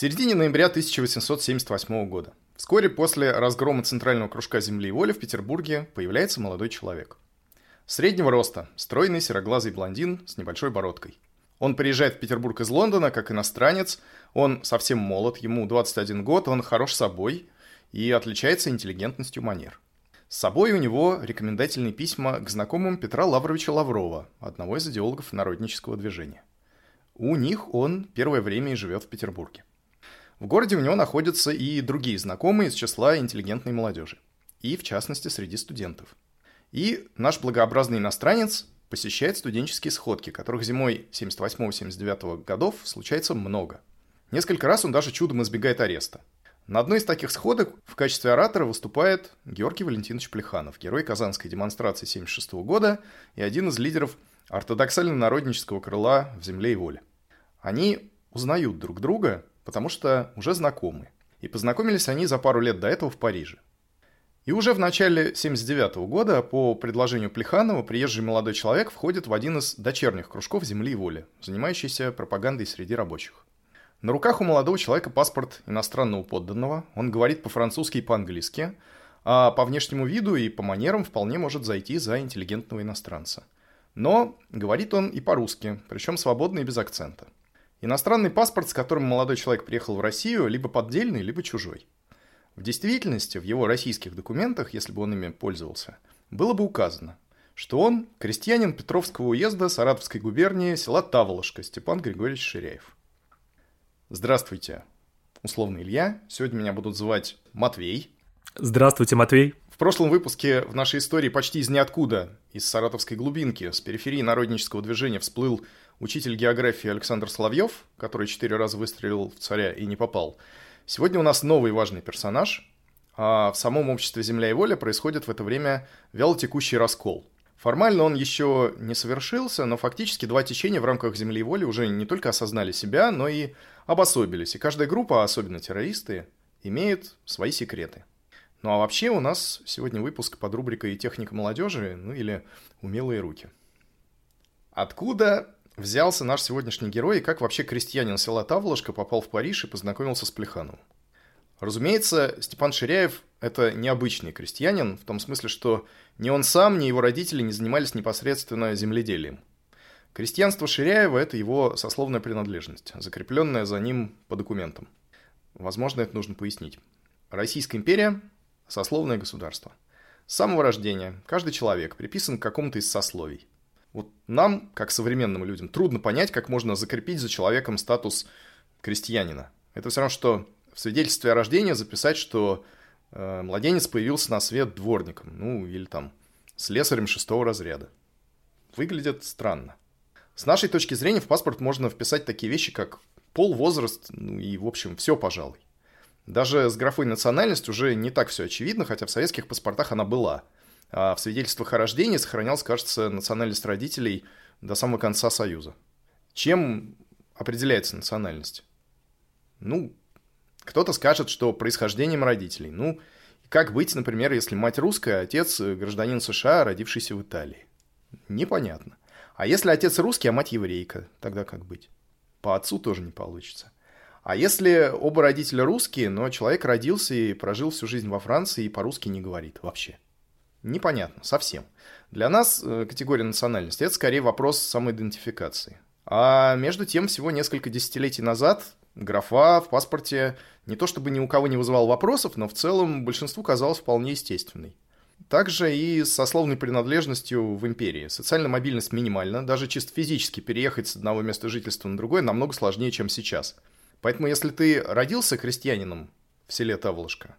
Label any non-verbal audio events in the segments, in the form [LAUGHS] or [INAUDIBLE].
Середине ноября 1878 года, вскоре после разгрома Центрального кружка земли и воли в Петербурге, появляется молодой человек. Среднего роста, стройный сероглазый блондин с небольшой бородкой. Он приезжает в Петербург из Лондона как иностранец, он совсем молод, ему 21 год, он хорош собой и отличается интеллигентностью манер. С собой у него рекомендательные письма к знакомым Петра Лавровича Лаврова, одного из идеологов народнического движения. У них он первое время и живет в Петербурге. В городе у него находятся и другие знакомые из числа интеллигентной молодежи, и в частности среди студентов. И наш благообразный иностранец посещает студенческие сходки, которых зимой 78-79 годов случается много. Несколько раз он даже чудом избегает ареста. На одной из таких сходок в качестве оратора выступает Георгий Валентинович Плеханов, герой Казанской демонстрации 76 года и один из лидеров ортодоксально-народнического крыла в «Земле и воле». Они узнают друг друга потому что уже знакомы. И познакомились они за пару лет до этого в Париже. И уже в начале 79 года по предложению Плеханова приезжий молодой человек входит в один из дочерних кружков «Земли и воли», занимающийся пропагандой среди рабочих. На руках у молодого человека паспорт иностранного подданного, он говорит по-французски и по-английски, а по внешнему виду и по манерам вполне может зайти за интеллигентного иностранца. Но говорит он и по-русски, причем свободно и без акцента – Иностранный паспорт, с которым молодой человек приехал в Россию, либо поддельный, либо чужой. В действительности, в его российских документах, если бы он ими пользовался, было бы указано, что он крестьянин Петровского уезда Саратовской губернии села Таволошка Степан Григорьевич Ширяев. Здравствуйте, условно Илья. Сегодня меня будут звать Матвей. Здравствуйте, Матвей. В прошлом выпуске в нашей истории почти из ниоткуда, из саратовской глубинки, с периферии народнического движения всплыл учитель географии Александр Соловьев, который четыре раза выстрелил в царя и не попал. Сегодня у нас новый важный персонаж. А в самом обществе «Земля и воля» происходит в это время вялотекущий раскол. Формально он еще не совершился, но фактически два течения в рамках «Земли и воли» уже не только осознали себя, но и обособились. И каждая группа, особенно террористы, имеет свои секреты. Ну а вообще у нас сегодня выпуск под рубрикой «Техника молодежи», ну или «Умелые руки». Откуда взялся наш сегодняшний герой и как вообще крестьянин села Таволошка попал в Париж и познакомился с Плехановым. Разумеется, Степан Ширяев – это необычный крестьянин, в том смысле, что ни он сам, ни его родители не занимались непосредственно земледелием. Крестьянство Ширяева – это его сословная принадлежность, закрепленная за ним по документам. Возможно, это нужно пояснить. Российская империя – сословное государство. С самого рождения каждый человек приписан к какому-то из сословий. Вот нам, как современным людям, трудно понять, как можно закрепить за человеком статус крестьянина. Это все равно, что в свидетельстве о рождении записать, что э, младенец появился на свет дворником, ну или там слесарем шестого разряда. Выглядит странно. С нашей точки зрения в паспорт можно вписать такие вещи, как пол, возраст, ну и, в общем, все, пожалуй. Даже с графой национальность уже не так все очевидно, хотя в советских паспортах она была. А в свидетельствах о рождении сохранялась, кажется, национальность родителей до самого конца Союза. Чем определяется национальность? Ну, кто-то скажет, что происхождением родителей. Ну, как быть, например, если мать русская, а отец гражданин США, родившийся в Италии? Непонятно. А если отец русский, а мать еврейка, тогда как быть? По отцу тоже не получится. А если оба родителя русские, но человек родился и прожил всю жизнь во Франции и по-русски не говорит вообще? Непонятно, совсем. Для нас э, категория национальности – это скорее вопрос самоидентификации. А между тем, всего несколько десятилетий назад графа в паспорте не то чтобы ни у кого не вызывал вопросов, но в целом большинству казалось вполне естественной. Также и со словной принадлежностью в империи. Социальная мобильность минимальна, даже чисто физически переехать с одного места жительства на другое намного сложнее, чем сейчас. Поэтому если ты родился крестьянином в селе Таволошка,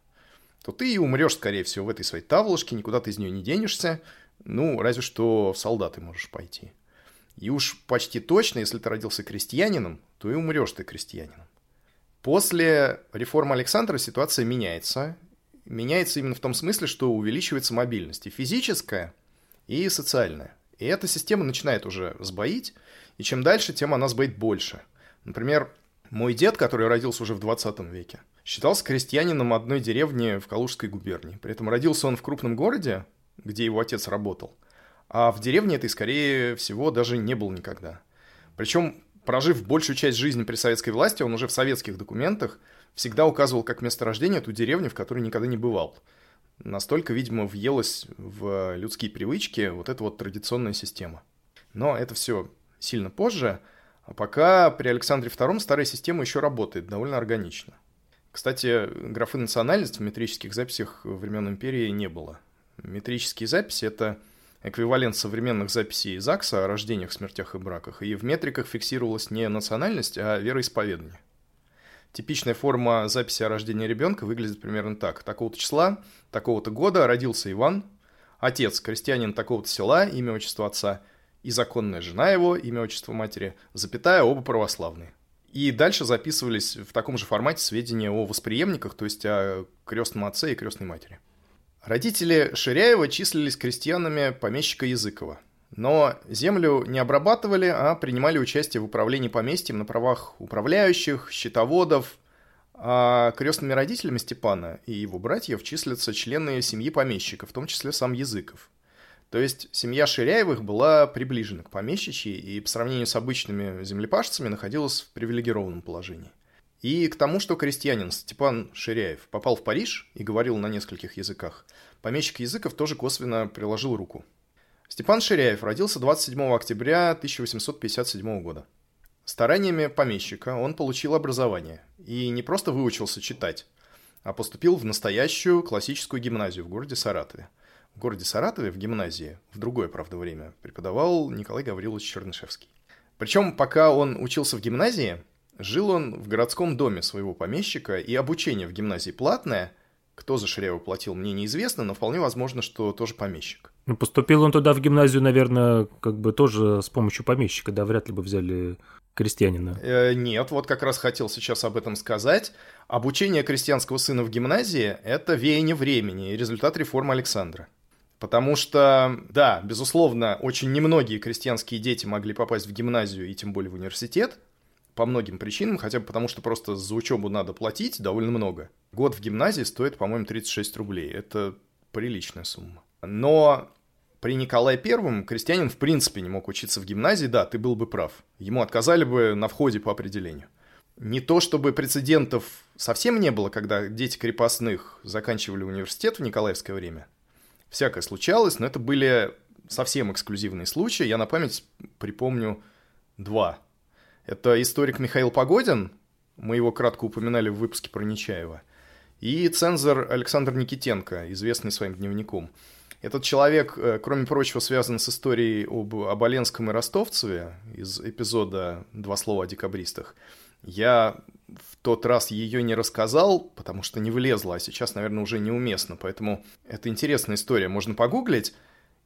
то ты и умрешь, скорее всего, в этой своей Таволошке, никуда ты из нее не денешься, ну, разве что в солдаты можешь пойти. И уж почти точно, если ты родился крестьянином, то и умрешь ты крестьянином. После реформы Александра ситуация меняется, меняется именно в том смысле, что увеличивается мобильность и физическая, и социальная. И эта система начинает уже сбоить, и чем дальше, тем она сбоит больше. Например, мой дед, который родился уже в 20 веке, считался крестьянином одной деревни в Калужской губернии. При этом родился он в крупном городе, где его отец работал, а в деревне этой, скорее всего, даже не был никогда. Причем, прожив большую часть жизни при советской власти, он уже в советских документах всегда указывал как место рождения ту деревню, в которой никогда не бывал. Настолько, видимо, въелась в людские привычки вот эта вот традиционная система. Но это все сильно позже, а пока при Александре II старая система еще работает довольно органично. Кстати, графы национальность в метрических записях времен империи не было. Метрические записи – это эквивалент современных записей ЗАГСа о рождениях, смертях и браках, и в метриках фиксировалась не национальность, а вероисповедание. Типичная форма записи о рождении ребенка выглядит примерно так. Такого-то числа, такого-то года родился Иван, отец крестьянин такого-то села, имя, отчество отца, и законная жена его, имя, отчество матери, запятая, оба православные. И дальше записывались в таком же формате сведения о восприемниках, то есть о крестном отце и крестной матери. Родители Ширяева числились крестьянами помещика Языкова – но землю не обрабатывали, а принимали участие в управлении поместьем на правах управляющих, счетоводов. А крестными родителями Степана и его братьев числятся члены семьи помещика, в том числе сам Языков. То есть семья Ширяевых была приближена к помещичьей и по сравнению с обычными землепашцами находилась в привилегированном положении. И к тому, что крестьянин Степан Ширяев попал в Париж и говорил на нескольких языках, помещик Языков тоже косвенно приложил руку Степан Ширяев родился 27 октября 1857 года. Стараниями помещика он получил образование и не просто выучился читать, а поступил в настоящую классическую гимназию в городе Саратове. В городе Саратове в гимназии, в другое, правда, время, преподавал Николай Гаврилович Чернышевский. Причем, пока он учился в гимназии, жил он в городском доме своего помещика, и обучение в гимназии платное. Кто за Ширяева платил, мне неизвестно, но вполне возможно, что тоже помещик. Ну, поступил он туда в гимназию, наверное, как бы тоже с помощью помещика, да, вряд ли бы взяли крестьянина. Э, нет, вот как раз хотел сейчас об этом сказать. Обучение крестьянского сына в гимназии – это веяние времени и результат реформы Александра. Потому что, да, безусловно, очень немногие крестьянские дети могли попасть в гимназию и тем более в университет, по многим причинам, хотя бы потому, что просто за учебу надо платить довольно много. Год в гимназии стоит, по-моему, 36 рублей. Это приличная сумма. Но при Николае Первом крестьянин в принципе не мог учиться в гимназии, да, ты был бы прав. Ему отказали бы на входе по определению. Не то чтобы прецедентов совсем не было, когда дети крепостных заканчивали университет в Николаевское время. Всякое случалось, но это были совсем эксклюзивные случаи. Я на память припомню два. Это историк Михаил Погодин, мы его кратко упоминали в выпуске про Нечаева, и цензор Александр Никитенко, известный своим дневником – этот человек, э, кроме прочего, связан с историей об Оболенском и Ростовцеве из эпизода «Два слова о декабристах». Я в тот раз ее не рассказал, потому что не влезла, а сейчас, наверное, уже неуместно. Поэтому это интересная история. Можно погуглить,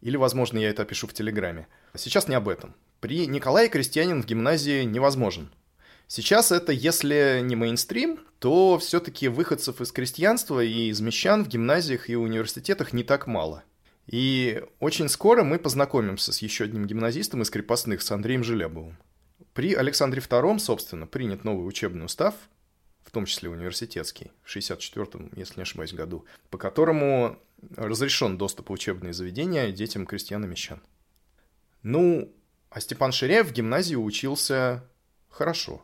или, возможно, я это опишу в Телеграме. Сейчас не об этом. При Николае крестьянин в гимназии невозможен. Сейчас это, если не мейнстрим, то все-таки выходцев из крестьянства и из мещан в гимназиях и университетах не так мало. И очень скоро мы познакомимся с еще одним гимназистом из крепостных, с Андреем Желябовым. При Александре II, собственно, принят новый учебный устав, в том числе университетский, в 64-м, если не ошибаюсь, году, по которому разрешен доступ в учебные заведения детям крестьян и мещан. Ну, а Степан Ширяев в гимназии учился хорошо.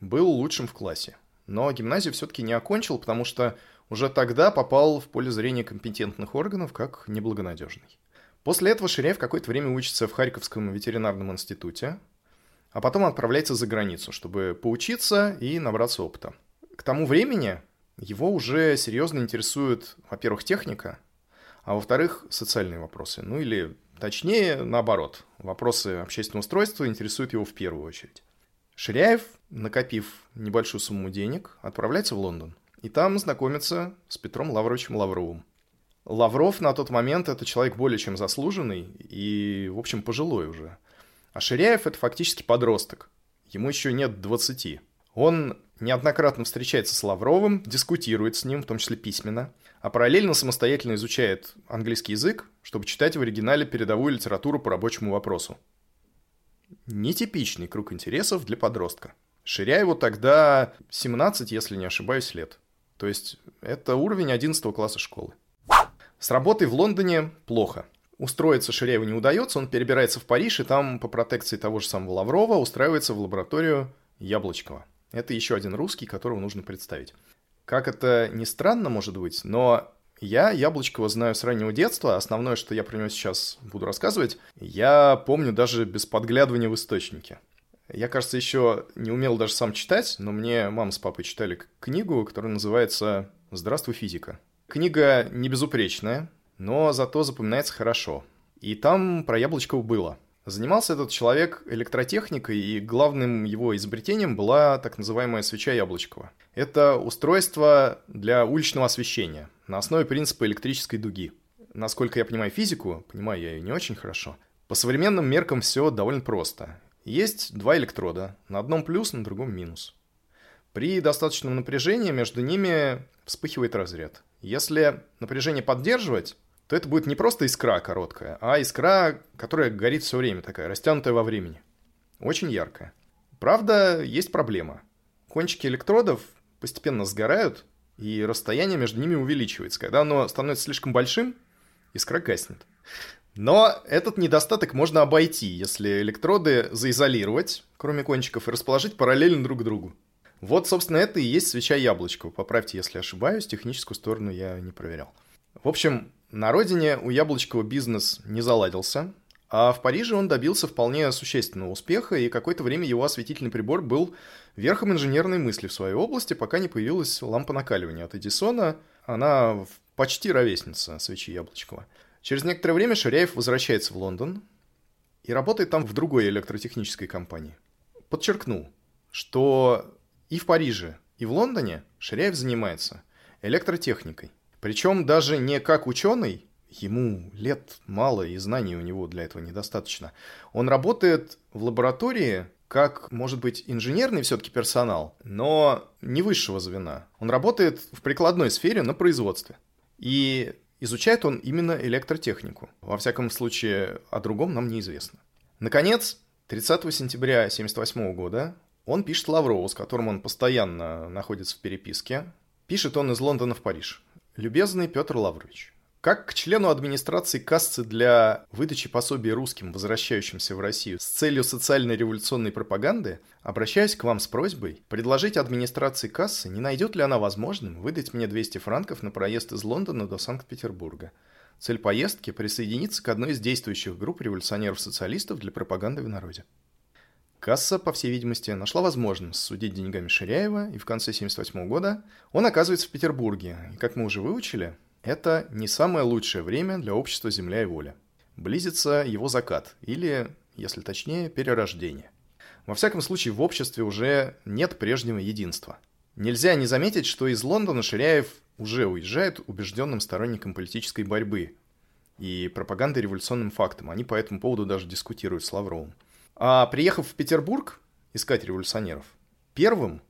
Был лучшим в классе. Но гимназию все-таки не окончил, потому что уже тогда попал в поле зрения компетентных органов как неблагонадежный. После этого Ширяев какое-то время учится в Харьковском ветеринарном институте, а потом отправляется за границу, чтобы поучиться и набраться опыта. К тому времени его уже серьезно интересует, во-первых, техника, а во-вторых, социальные вопросы. Ну или, точнее, наоборот, вопросы общественного устройства интересуют его в первую очередь. Ширяев, накопив небольшую сумму денег, отправляется в Лондон. И там знакомится с Петром Лавровичем Лавровым. Лавров на тот момент это человек более чем заслуженный и, в общем, пожилой уже. А Ширяев это фактически подросток. Ему еще нет 20. Он неоднократно встречается с Лавровым, дискутирует с ним, в том числе письменно, а параллельно самостоятельно изучает английский язык, чтобы читать в оригинале передовую литературу по рабочему вопросу. Нетипичный круг интересов для подростка. Ширяеву тогда 17, если не ошибаюсь, лет. То есть это уровень 11 класса школы. С работой в Лондоне плохо. Устроиться Ширяеву не удается, он перебирается в Париж, и там по протекции того же самого Лаврова устраивается в лабораторию Яблочкова. Это еще один русский, которого нужно представить. Как это ни странно может быть, но я Яблочкова знаю с раннего детства. Основное, что я про него сейчас буду рассказывать, я помню даже без подглядывания в источники. Я, кажется, еще не умел даже сам читать, но мне мама с папой читали книгу, которая называется «Здравствуй, физика». Книга не безупречная, но зато запоминается хорошо. И там про Яблочкова было. Занимался этот человек электротехникой, и главным его изобретением была так называемая свеча Яблочкова. Это устройство для уличного освещения на основе принципа электрической дуги. Насколько я понимаю физику, понимаю я ее не очень хорошо, по современным меркам все довольно просто. Есть два электрода, на одном плюс, на другом минус. При достаточном напряжении между ними вспыхивает разряд. Если напряжение поддерживать, то это будет не просто искра короткая, а искра, которая горит все время, такая растянутая во времени. Очень яркая. Правда, есть проблема. Кончики электродов постепенно сгорают, и расстояние между ними увеличивается. Когда оно становится слишком большим, искра гаснет. Но этот недостаток можно обойти, если электроды заизолировать, кроме кончиков, и расположить параллельно друг к другу. Вот, собственно, это и есть свеча яблочко. Поправьте, если ошибаюсь, техническую сторону я не проверял. В общем, на родине у Яблочкова бизнес не заладился, а в Париже он добился вполне существенного успеха, и какое-то время его осветительный прибор был верхом инженерной мысли в своей области, пока не появилась лампа накаливания от Эдисона. Она почти ровесница свечи Яблочкова. Через некоторое время Ширяев возвращается в Лондон и работает там в другой электротехнической компании. Подчеркну, что и в Париже, и в Лондоне Ширяев занимается электротехникой. Причем даже не как ученый, ему лет мало и знаний у него для этого недостаточно. Он работает в лаборатории как, может быть, инженерный все-таки персонал, но не высшего звена. Он работает в прикладной сфере на производстве. И Изучает он именно электротехнику. Во всяком случае, о другом нам неизвестно. Наконец, 30 сентября 1978 года он пишет Лаврову, с которым он постоянно находится в переписке. Пишет он из Лондона в Париж. «Любезный Петр Лаврович, как к члену администрации кассы для выдачи пособий русским, возвращающимся в Россию с целью социальной революционной пропаганды, обращаюсь к вам с просьбой предложить администрации кассы, не найдет ли она возможным выдать мне 200 франков на проезд из Лондона до Санкт-Петербурга. Цель поездки – присоединиться к одной из действующих групп революционеров-социалистов для пропаганды в народе. Касса, по всей видимости, нашла возможным судить деньгами Ширяева, и в конце 1978 года он оказывается в Петербурге. И, как мы уже выучили, это не самое лучшее время для общества «Земля и воля». Близится его закат, или, если точнее, перерождение. Во всяком случае, в обществе уже нет прежнего единства. Нельзя не заметить, что из Лондона Ширяев уже уезжает убежденным сторонником политической борьбы и пропаганды революционным фактом. Они по этому поводу даже дискутируют с Лавровым. А приехав в Петербург искать революционеров, Первым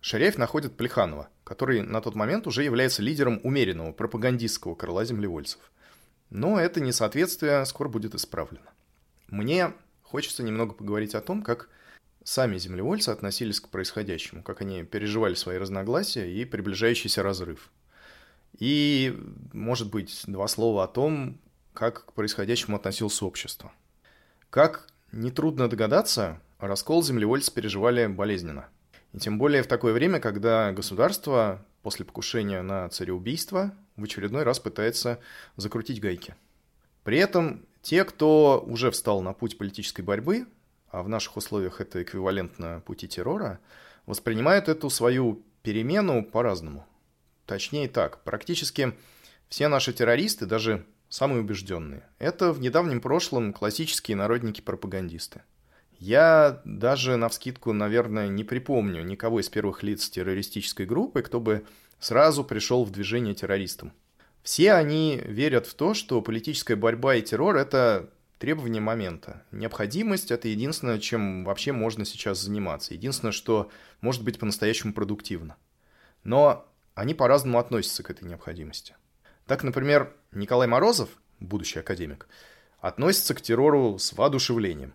Ширяев находит Плеханова, который на тот момент уже является лидером умеренного пропагандистского крыла землевольцев. Но это несоответствие скоро будет исправлено. Мне хочется немного поговорить о том, как сами землевольцы относились к происходящему, как они переживали свои разногласия и приближающийся разрыв. И, может быть, два слова о том, как к происходящему относилось общество. Как нетрудно догадаться, раскол землевольцы переживали болезненно. И тем более в такое время, когда государство после покушения на цареубийство в очередной раз пытается закрутить гайки. При этом те, кто уже встал на путь политической борьбы, а в наших условиях это эквивалентно пути террора, воспринимают эту свою перемену по-разному. Точнее так, практически все наши террористы, даже самые убежденные, это в недавнем прошлом классические народники-пропагандисты. Я даже на вскидку, наверное, не припомню никого из первых лиц террористической группы, кто бы сразу пришел в движение террористам. Все они верят в то, что политическая борьба и террор – это требование момента. Необходимость – это единственное, чем вообще можно сейчас заниматься. Единственное, что может быть по-настоящему продуктивно. Но они по-разному относятся к этой необходимости. Так, например, Николай Морозов, будущий академик, относится к террору с воодушевлением.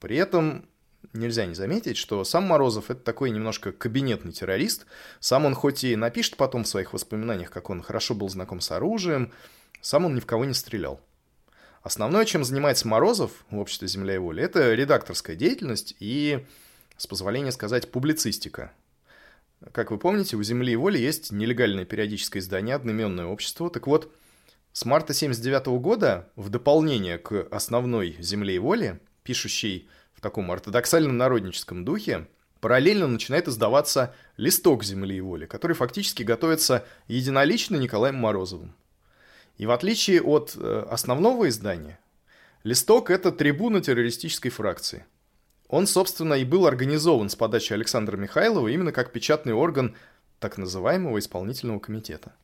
При этом нельзя не заметить, что сам Морозов это такой немножко кабинетный террорист. Сам он хоть и напишет потом в своих воспоминаниях, как он хорошо был знаком с оружием, сам он ни в кого не стрелял. Основное, чем занимается Морозов в обществе «Земля и воля», это редакторская деятельность и, с позволения сказать, публицистика. Как вы помните, у «Земли и воли» есть нелегальное периодическое издание «Одноименное общество». Так вот, с марта 1979 года, в дополнение к основной «Земле и воле», пишущей в таком ортодоксальном народническом духе, параллельно начинает издаваться «Листок земли и воли», который фактически готовится единолично Николаем Морозовым. И в отличие от э, основного издания, «Листок» — это трибуна террористической фракции. Он, собственно, и был организован с подачи Александра Михайлова именно как печатный орган так называемого исполнительного комитета.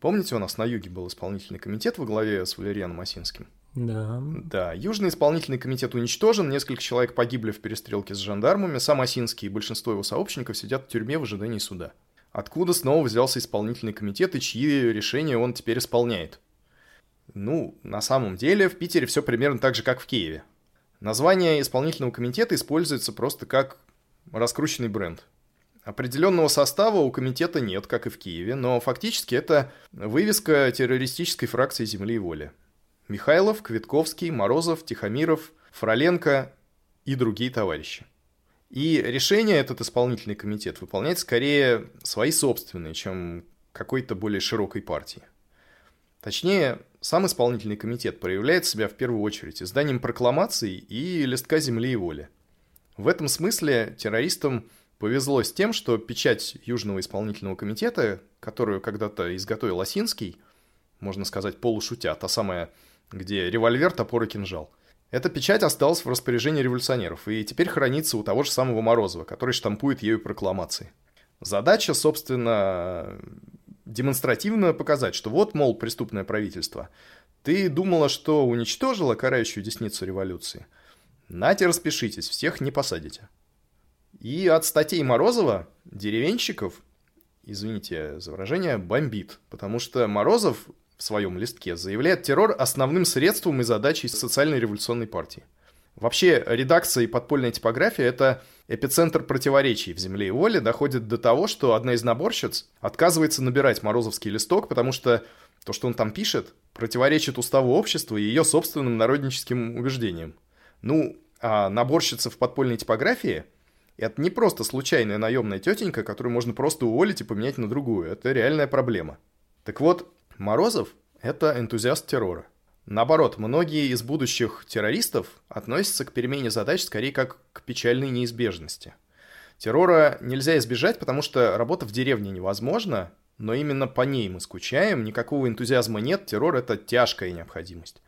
Помните, у нас на юге был исполнительный комитет во главе с Валерианом Осинским? Да. Да, Южный исполнительный комитет уничтожен, несколько человек погибли в перестрелке с жандармами, сам Осинский и большинство его сообщников сидят в тюрьме в ожидании суда. Откуда снова взялся исполнительный комитет и чьи решения он теперь исполняет? Ну, на самом деле, в Питере все примерно так же, как в Киеве. Название исполнительного комитета используется просто как раскрученный бренд. Определенного состава у комитета нет, как и в Киеве, но фактически это вывеска террористической фракции «Земли и воли». Михайлов, Квитковский, Морозов, Тихомиров, Фроленко и другие товарищи. И решение этот исполнительный комитет выполняет скорее свои собственные, чем какой-то более широкой партии. Точнее, сам исполнительный комитет проявляет себя в первую очередь изданием прокламаций и листка земли и воли. В этом смысле террористам повезло с тем, что печать Южного исполнительного комитета, которую когда-то изготовил Осинский, можно сказать полушутя, та самая где револьвер, топор и кинжал. Эта печать осталась в распоряжении революционеров и теперь хранится у того же самого Морозова, который штампует ею прокламации. Задача, собственно, демонстративно показать, что вот, мол, преступное правительство. Ты думала, что уничтожила карающую десницу революции? Нате, распишитесь, всех не посадите. И от статей Морозова деревенщиков, извините за выражение, бомбит. Потому что Морозов в своем листке заявляет террор основным средством и задачей социальной революционной партии. Вообще, редакция и подпольная типография – это эпицентр противоречий в «Земле и воле» доходит до того, что одна из наборщиц отказывается набирать Морозовский листок, потому что то, что он там пишет, противоречит уставу общества и ее собственным народническим убеждениям. Ну, а наборщица в подпольной типографии – это не просто случайная наемная тетенька, которую можно просто уволить и поменять на другую. Это реальная проблема. Так вот, Морозов – это энтузиаст террора. Наоборот, многие из будущих террористов относятся к перемене задач скорее как к печальной неизбежности. Террора нельзя избежать, потому что работа в деревне невозможна, но именно по ней мы скучаем, никакого энтузиазма нет, террор – это тяжкая необходимость.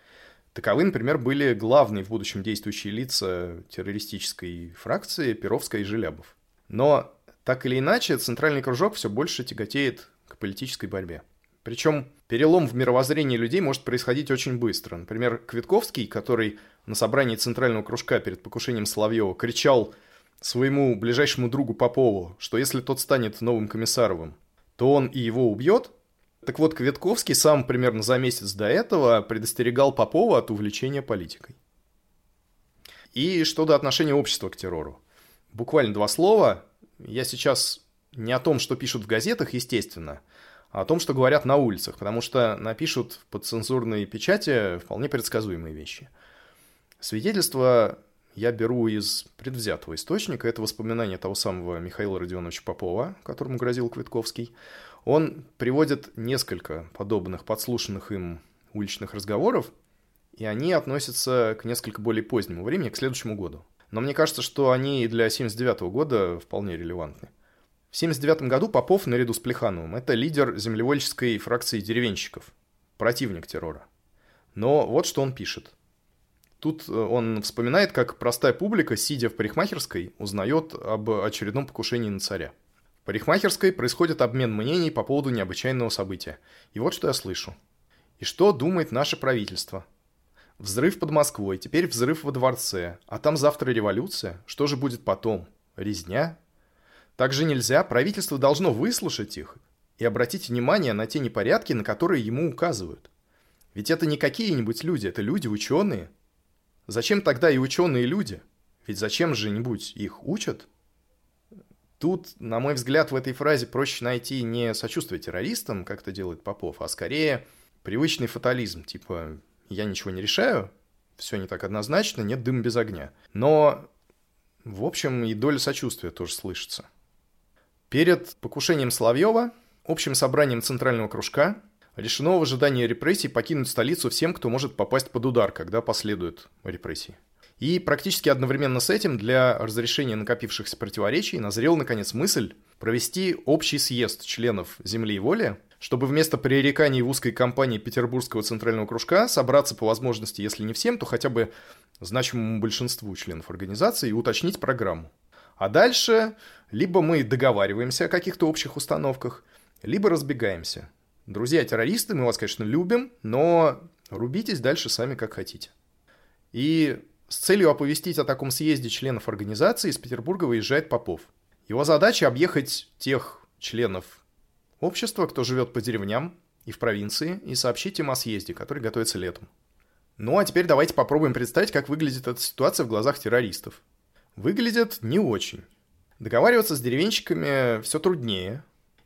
Таковы, например, были главные в будущем действующие лица террористической фракции Перовская и Желябов. Но, так или иначе, центральный кружок все больше тяготеет к политической борьбе. Причем перелом в мировоззрении людей может происходить очень быстро. Например, Квитковский, который на собрании Центрального кружка перед покушением Соловьева кричал своему ближайшему другу Попову, что если тот станет новым комиссаровым, то он и его убьет. Так вот, Кветковский сам примерно за месяц до этого предостерегал Попова от увлечения политикой. И что до отношения общества к террору. Буквально два слова. Я сейчас не о том, что пишут в газетах, естественно, а о том, что говорят на улицах, потому что напишут в подцензурной печати вполне предсказуемые вещи. Свидетельство я беру из предвзятого источника, это воспоминания того самого Михаила Родионовича Попова, которому грозил Квитковский. Он приводит несколько подобных подслушанных им уличных разговоров, и они относятся к несколько более позднему времени, к следующему году. Но мне кажется, что они и для 79 года вполне релевантны. В 79 году Попов наряду с Плехановым – это лидер землевольческой фракции деревенщиков, противник террора. Но вот что он пишет – Тут э, он вспоминает, как простая публика, сидя в парикмахерской, узнает об очередном покушении на царя. В парикмахерской происходит обмен мнений по поводу необычайного события. И вот что я слышу. И что думает наше правительство? Взрыв под Москвой, теперь взрыв во дворце, а там завтра революция. Что же будет потом? Резня? Так же нельзя, правительство должно выслушать их и обратить внимание на те непорядки, на которые ему указывают. Ведь это не какие-нибудь люди, это люди-ученые – Зачем тогда и ученые люди? Ведь зачем же-нибудь их учат? Тут, на мой взгляд, в этой фразе проще найти не сочувствие террористам, как это делает Попов, а скорее привычный фатализм, типа «я ничего не решаю», все не так однозначно, нет дыма без огня. Но, в общем, и доля сочувствия тоже слышится. Перед покушением Соловьева, общим собранием Центрального кружка, решено в ожидании репрессий покинуть столицу всем, кто может попасть под удар, когда последуют репрессии. И практически одновременно с этим для разрешения накопившихся противоречий назрел, наконец, мысль провести общий съезд членов «Земли и воли», чтобы вместо пререканий в узкой компании Петербургского центрального кружка собраться по возможности, если не всем, то хотя бы значимому большинству членов организации и уточнить программу. А дальше либо мы договариваемся о каких-то общих установках, либо разбегаемся – Друзья-террористы, мы вас, конечно, любим, но рубитесь дальше сами как хотите. И с целью оповестить о таком съезде членов организации из Петербурга выезжает Попов. Его задача объехать тех членов общества, кто живет по деревням и в провинции, и сообщить им о съезде, который готовится летом. Ну а теперь давайте попробуем представить, как выглядит эта ситуация в глазах террористов. Выглядит не очень. Договариваться с деревенщиками все труднее,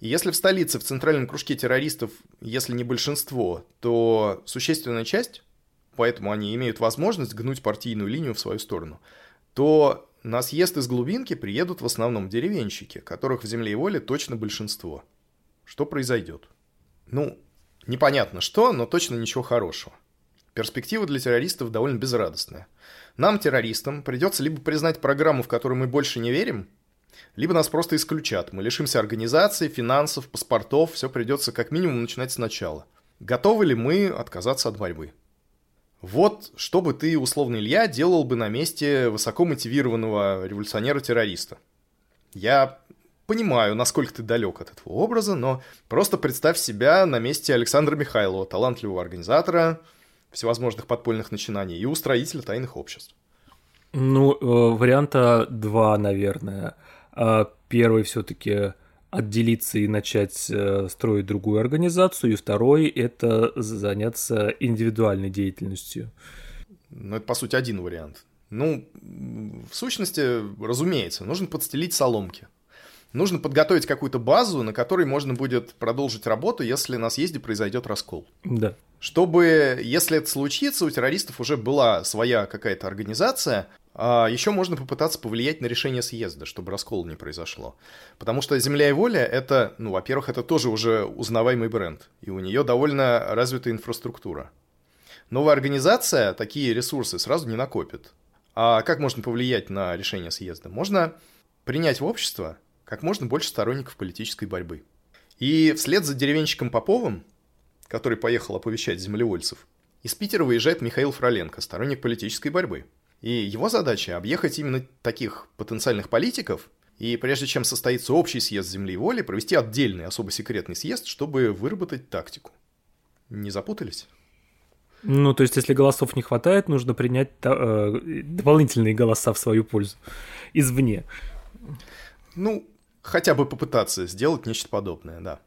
если в столице, в центральном кружке террористов, если не большинство, то существенная часть, поэтому они имеют возможность гнуть партийную линию в свою сторону, то на съезд из глубинки приедут в основном деревенщики, которых в земле и воле точно большинство. Что произойдет? Ну, непонятно что, но точно ничего хорошего. Перспектива для террористов довольно безрадостная. Нам, террористам, придется либо признать программу, в которую мы больше не верим, либо нас просто исключат. Мы лишимся организации, финансов, паспортов, все придется как минимум начинать сначала. Готовы ли мы отказаться от борьбы? Вот что бы ты, условный Илья, делал бы на месте высокомотивированного революционера-террориста. Я понимаю, насколько ты далек от этого образа, но просто представь себя на месте Александра Михайлова, талантливого организатора всевозможных подпольных начинаний и устроителя тайных обществ. Ну, э, варианта два, наверное. А первый все-таки отделиться и начать э, строить другую организацию, и второй – это заняться индивидуальной деятельностью. Ну, это, по сути, один вариант. Ну, в сущности, разумеется, нужно подстелить соломки. Нужно подготовить какую-то базу, на которой можно будет продолжить работу, если на съезде произойдет раскол. Да. Чтобы, если это случится, у террористов уже была своя какая-то организация, а еще можно попытаться повлиять на решение съезда, чтобы раскол не произошло. Потому что «Земля и воля» — это, ну, во-первых, это тоже уже узнаваемый бренд, и у нее довольно развитая инфраструктура. Новая организация такие ресурсы сразу не накопит. А как можно повлиять на решение съезда? Можно принять в общество как можно больше сторонников политической борьбы. И вслед за деревенщиком Поповым, который поехал оповещать землевольцев, из Питера выезжает Михаил Фроленко, сторонник политической борьбы – и его задача объехать именно таких потенциальных политиков, и прежде чем состоится общий съезд земли и воли, провести отдельный особо секретный съезд, чтобы выработать тактику. Не запутались? Ну, то есть, если голосов не хватает, нужно принять э, дополнительные голоса в свою пользу. извне. Ну, хотя бы попытаться сделать нечто подобное, да.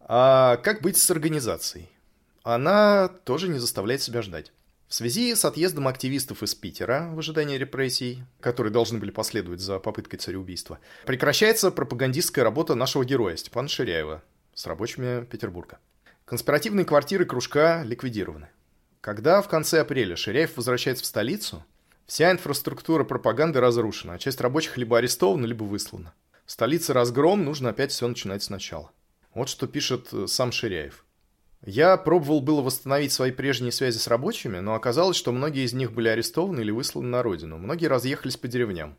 А как быть с организацией? Она тоже не заставляет себя ждать. В связи с отъездом активистов из Питера в ожидании репрессий, которые должны были последовать за попыткой цареубийства, прекращается пропагандистская работа нашего героя Степана Ширяева с рабочими Петербурга. Конспиративные квартиры кружка ликвидированы. Когда в конце апреля Ширяев возвращается в столицу, вся инфраструктура пропаганды разрушена, а часть рабочих либо арестована, либо выслана. В столице разгром, нужно опять все начинать сначала. Вот что пишет э, сам Ширяев. Я пробовал было восстановить свои прежние связи с рабочими, но оказалось, что многие из них были арестованы или высланы на родину. Многие разъехались по деревням.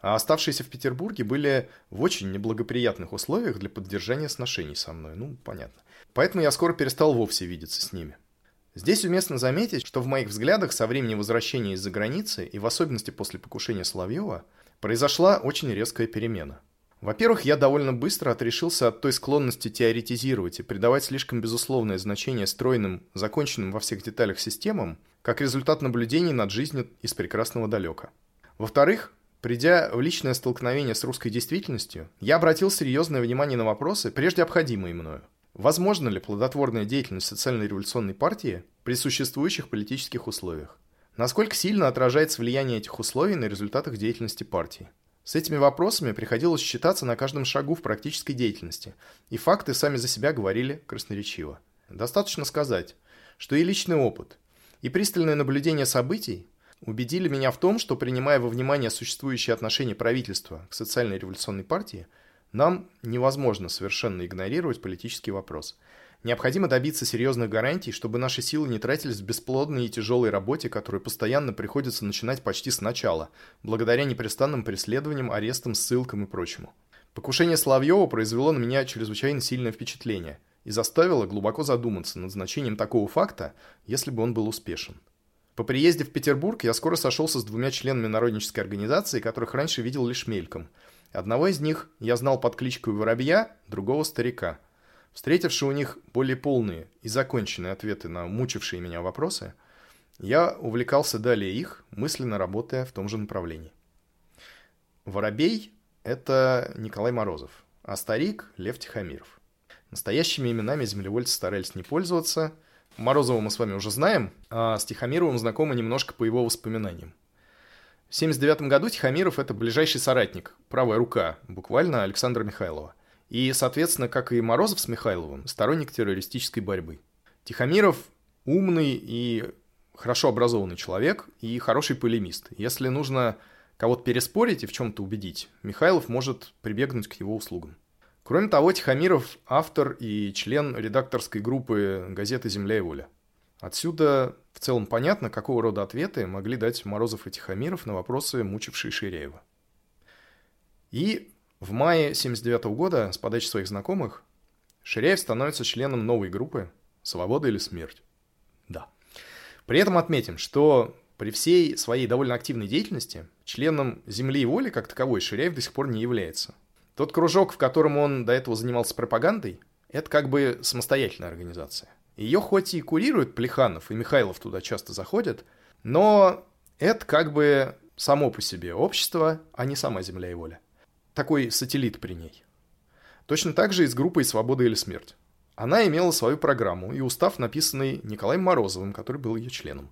А оставшиеся в Петербурге были в очень неблагоприятных условиях для поддержания сношений со мной. Ну, понятно. Поэтому я скоро перестал вовсе видеться с ними. Здесь уместно заметить, что в моих взглядах со времени возвращения из-за границы, и в особенности после покушения Соловьева, произошла очень резкая перемена. Во-первых, я довольно быстро отрешился от той склонности теоретизировать и придавать слишком безусловное значение стройным, законченным во всех деталях системам, как результат наблюдений над жизнью из прекрасного далека. Во-вторых, придя в личное столкновение с русской действительностью, я обратил серьезное внимание на вопросы, прежде обходимые мною. Возможно ли плодотворная деятельность социальной революционной партии при существующих политических условиях? Насколько сильно отражается влияние этих условий на результатах деятельности партии? С этими вопросами приходилось считаться на каждом шагу в практической деятельности, и факты сами за себя говорили красноречиво. Достаточно сказать, что и личный опыт, и пристальное наблюдение событий убедили меня в том, что, принимая во внимание существующие отношения правительства к социальной революционной партии, нам невозможно совершенно игнорировать политический вопрос – Необходимо добиться серьезных гарантий, чтобы наши силы не тратились в бесплодной и тяжелой работе, которую постоянно приходится начинать почти сначала, благодаря непрестанным преследованиям, арестам, ссылкам и прочему. Покушение Соловьева произвело на меня чрезвычайно сильное впечатление и заставило глубоко задуматься над значением такого факта, если бы он был успешен. По приезде в Петербург я скоро сошелся с двумя членами народнической организации, которых раньше видел лишь мельком. Одного из них я знал под кличкой Воробья, другого – Старика – Встретивши у них более полные и законченные ответы на мучившие меня вопросы, я увлекался далее их, мысленно работая в том же направлении. Воробей – это Николай Морозов, а старик – Лев Тихомиров. Настоящими именами землевольцы старались не пользоваться. Морозова мы с вами уже знаем, а с Тихомировым знакомы немножко по его воспоминаниям. В 1979 году Тихомиров – это ближайший соратник, правая рука, буквально Александра Михайлова – и, соответственно, как и Морозов с Михайловым, сторонник террористической борьбы. Тихомиров умный и хорошо образованный человек и хороший полемист. Если нужно кого-то переспорить и в чем-то убедить, Михайлов может прибегнуть к его услугам. Кроме того, Тихомиров – автор и член редакторской группы газеты «Земля и воля». Отсюда в целом понятно, какого рода ответы могли дать Морозов и Тихомиров на вопросы, мучившие Ширяева. И в мае 79 года с подачи своих знакомых Ширяев становится членом новой группы «Свобода или смерть». Да. При этом отметим, что при всей своей довольно активной деятельности членом «Земли и воли» как таковой Ширяев до сих пор не является. Тот кружок, в котором он до этого занимался пропагандой, это как бы самостоятельная организация. Ее хоть и курируют Плеханов и Михайлов туда часто заходят, но это как бы само по себе общество, а не сама земля и воля такой сателлит при ней. Точно так же и с группой «Свобода или смерть». Она имела свою программу и устав, написанный Николаем Морозовым, который был ее членом.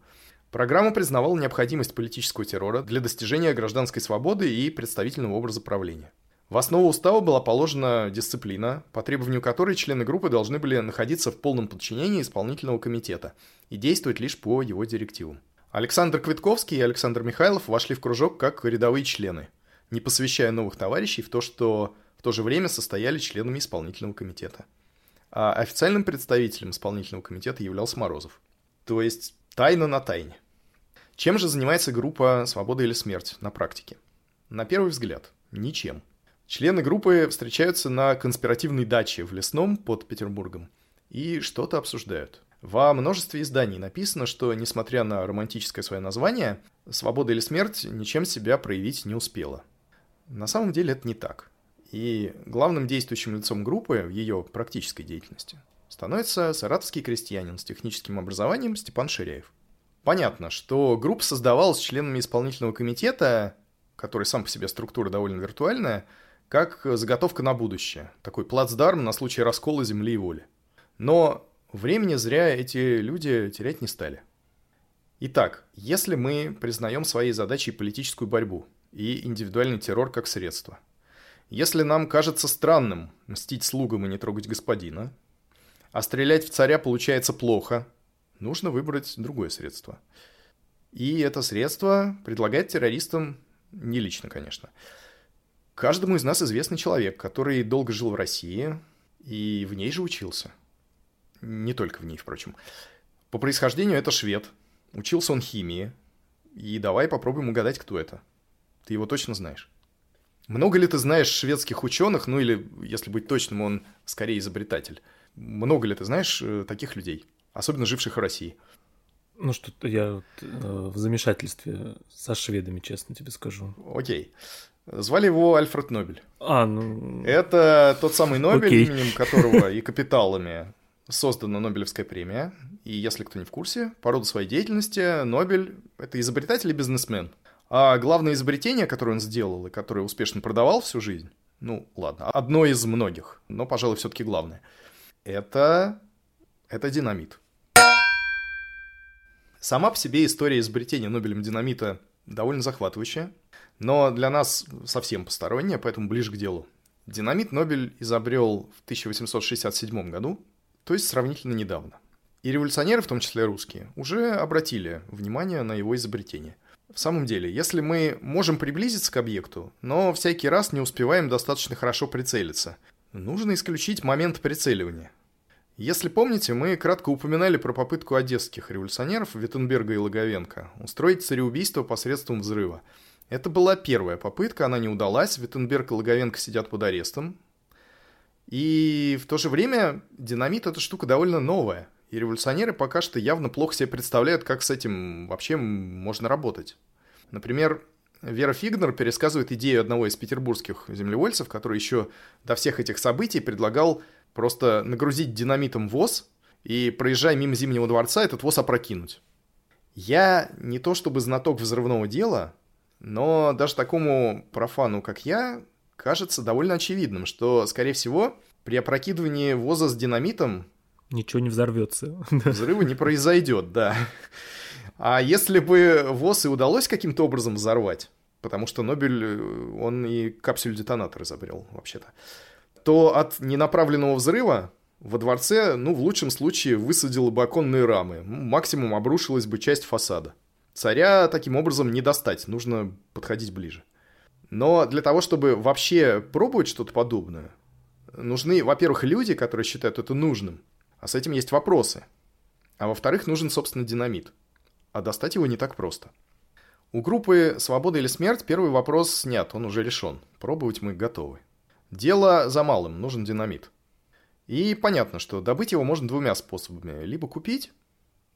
Программа признавала необходимость политического террора для достижения гражданской свободы и представительного образа правления. В основу устава была положена дисциплина, по требованию которой члены группы должны были находиться в полном подчинении исполнительного комитета и действовать лишь по его директивам. Александр Квитковский и Александр Михайлов вошли в кружок как рядовые члены – не посвящая новых товарищей в то, что в то же время состояли членами исполнительного комитета. А официальным представителем исполнительного комитета являлся Морозов. То есть тайна на тайне. Чем же занимается группа «Свобода или смерть» на практике? На первый взгляд, ничем. Члены группы встречаются на конспиративной даче в Лесном под Петербургом и что-то обсуждают. Во множестве изданий написано, что, несмотря на романтическое свое название, «Свобода или смерть» ничем себя проявить не успела – на самом деле это не так. И главным действующим лицом группы в ее практической деятельности становится саратовский крестьянин с техническим образованием Степан Ширяев. Понятно, что группа создавалась членами исполнительного комитета который сам по себе структура довольно виртуальная, как заготовка на будущее, такой плацдарм на случай раскола земли и воли. Но времени зря эти люди терять не стали. Итак, если мы признаем своей задачей политическую борьбу и индивидуальный террор как средство, если нам кажется странным мстить слугам и не трогать господина, а стрелять в царя получается плохо, нужно выбрать другое средство. И это средство предлагает террористам не лично, конечно. Каждому из нас известный человек, который долго жил в России и в ней же учился. Не только в ней, впрочем. По происхождению это швед. Учился он химии. И давай попробуем угадать, кто это. Ты его точно знаешь. Много ли ты знаешь шведских ученых, ну или, если быть точным, он скорее изобретатель. Много ли ты знаешь э, таких людей, особенно живших в России? Ну что-то я вот, э, в замешательстве со шведами, честно тебе скажу. Окей. Звали его Альфред Нобель. А, ну... Это тот самый Нобель, Окей. именем которого и капиталами создана Нобелевская премия. И если кто не в курсе, по роду своей деятельности Нобель — это изобретатель и бизнесмен. А главное изобретение, которое он сделал и которое успешно продавал всю жизнь, ну, ладно, одно из многих, но, пожалуй, все-таки главное, это... это динамит. Сама по себе история изобретения Нобелем динамита довольно захватывающая, но для нас совсем посторонняя, поэтому ближе к делу. Динамит Нобель изобрел в 1867 году, то есть сравнительно недавно. И революционеры, в том числе русские, уже обратили внимание на его изобретение. В самом деле, если мы можем приблизиться к объекту, но всякий раз не успеваем достаточно хорошо прицелиться, нужно исключить момент прицеливания. Если помните, мы кратко упоминали про попытку одесских революционеров Виттенберга и Логовенко устроить цареубийство посредством взрыва. Это была первая попытка, она не удалась, Виттенберг и Логовенко сидят под арестом. И в то же время динамит – это штука довольно новая, и революционеры пока что явно плохо себе представляют, как с этим вообще можно работать. Например, Вера Фигнер пересказывает идею одного из петербургских землевольцев, который еще до всех этих событий предлагал просто нагрузить динамитом ВОЗ и, проезжая мимо Зимнего дворца, этот ВОЗ опрокинуть. Я не то чтобы знаток взрывного дела, но даже такому профану, как я, кажется довольно очевидным, что, скорее всего, при опрокидывании ВОЗа с динамитом Ничего не взорвется. [LAUGHS] Взрыва не произойдет, да. А если бы ВОЗ и удалось каким-то образом взорвать, потому что Нобель, э, он и капсюль-детонатор изобрел, вообще-то, то от ненаправленного взрыва во дворце, ну, в лучшем случае, высадило бы оконные рамы. Максимум обрушилась бы часть фасада. Царя таким образом не достать, нужно подходить ближе. Но для того, чтобы вообще пробовать что-то подобное, нужны, во-первых, люди, которые считают это нужным, а с этим есть вопросы. А во-вторых, нужен, собственно, динамит – а достать его не так просто. У группы «Свобода или смерть» первый вопрос снят, он уже решен. Пробовать мы готовы. Дело за малым, нужен динамит. И понятно, что добыть его можно двумя способами. Либо купить,